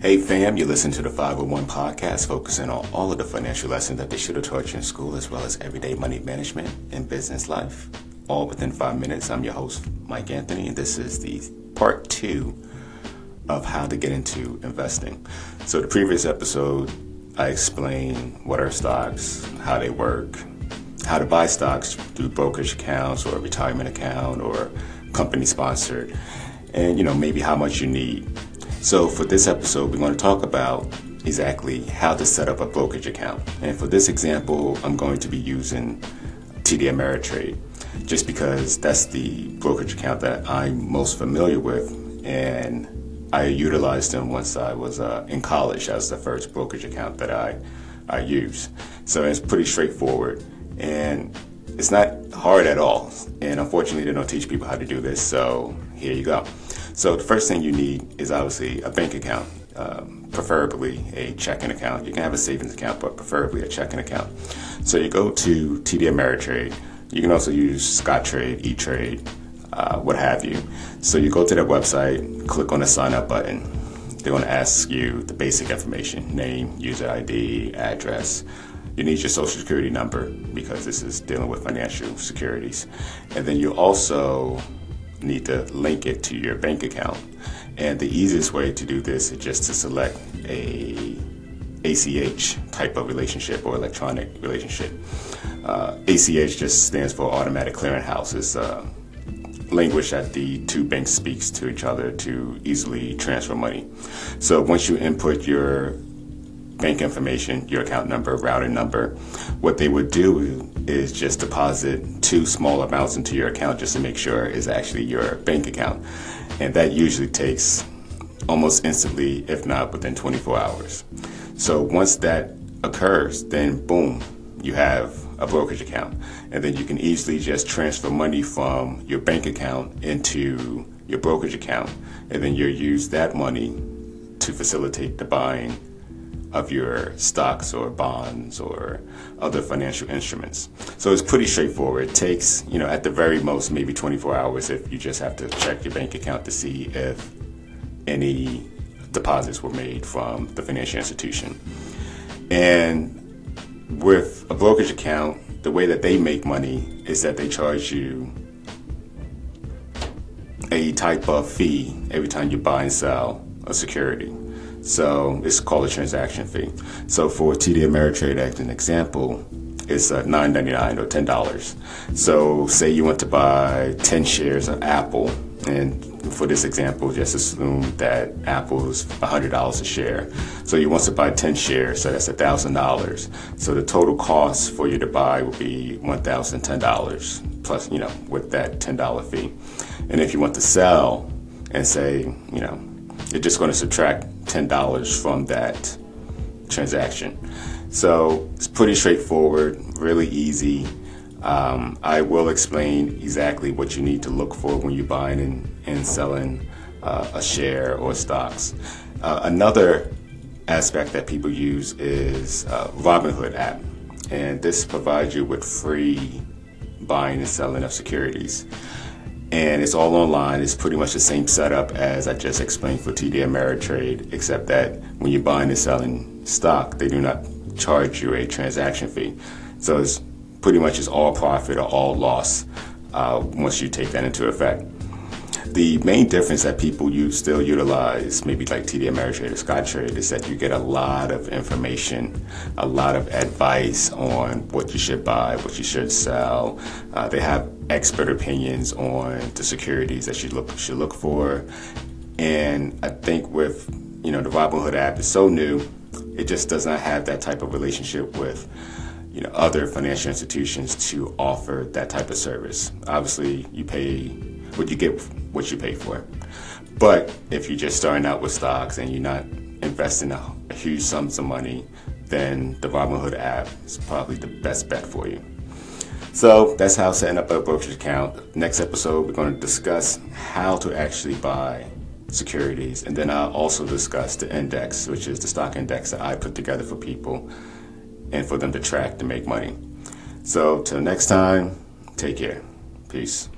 Hey fam, you listen to the 501 podcast focusing on all of the financial lessons that they should have taught you in school as well as everyday money management and business life. All within five minutes. I'm your host, Mike Anthony, and this is the part two of how to get into investing. So the previous episode, I explained what are stocks, how they work, how to buy stocks through brokerage accounts or a retirement account or company sponsored, and you know, maybe how much you need so for this episode, we're going to talk about exactly how to set up a brokerage account. And for this example, I'm going to be using TD Ameritrade just because that's the brokerage account that I'm most familiar with. And I utilized them once I was uh, in college as the first brokerage account that I, I used. So it's pretty straightforward. And it's not hard at all. And unfortunately, they don't teach people how to do this. So here you go. So the first thing you need is obviously a bank account, um, preferably a checking account. You can have a savings account, but preferably a checking account. So you go to TD Ameritrade. You can also use Scottrade, E-Trade, uh, what have you. So you go to their website, click on the sign up button. They're going to ask you the basic information name, user ID, address. You need your social security number because this is dealing with financial securities. And then you also need to link it to your bank account. And the easiest way to do this is just to select a ACH type of relationship or electronic relationship. Uh, ACH just stands for Automatic Clearinghouse. It's a language that the two banks speaks to each other to easily transfer money. So once you input your bank information, your account number, routing number. What they would do is just deposit two small amounts into your account just to make sure it's actually your bank account. And that usually takes almost instantly, if not within 24 hours. So once that occurs, then boom, you have a brokerage account. And then you can easily just transfer money from your bank account into your brokerage account. And then you'll use that money to facilitate the buying of your stocks or bonds or other financial instruments. So it's pretty straightforward. It takes, you know, at the very most, maybe 24 hours if you just have to check your bank account to see if any deposits were made from the financial institution. And with a brokerage account, the way that they make money is that they charge you a type of fee every time you buy and sell a security. So it's called a transaction fee. So for TD Ameritrade, as an example, it's uh, $9.99 or $10. So say you want to buy 10 shares of Apple, and for this example, just assume that Apple is $100 a share. So you want to buy 10 shares, so that's $1,000. So the total cost for you to buy would be $1,010 plus, you know, with that $10 fee. And if you want to sell and say, you know, you're just going to subtract $10 from that transaction. So it's pretty straightforward, really easy. Um, I will explain exactly what you need to look for when you're buying and, and selling uh, a share or stocks. Uh, another aspect that people use is uh, Robinhood app, and this provides you with free buying and selling of securities and it's all online. It's pretty much the same setup as I just explained for TD Ameritrade, except that when you're buying and selling stock, they do not charge you a transaction fee. So it's pretty much it's all profit or all loss uh, once you take that into effect. The main difference that people use still utilize, maybe like TD Ameritrade or Scottrade, is that you get a lot of information, a lot of advice on what you should buy, what you should sell. Uh, they have expert opinions on the securities that you look should look for. And I think with you know the Robinhood app is so new, it just does not have that type of relationship with you know other financial institutions to offer that type of service. Obviously, you pay what you get what you pay for. But if you're just starting out with stocks and you're not investing a, huge sums of money, then the Robinhood app is probably the best bet for you. So that's how setting up a brokerage account. Next episode, we're going to discuss how to actually buy securities, and then I'll also discuss the index, which is the stock index that I put together for people and for them to track to make money. So till next time, take care. Peace.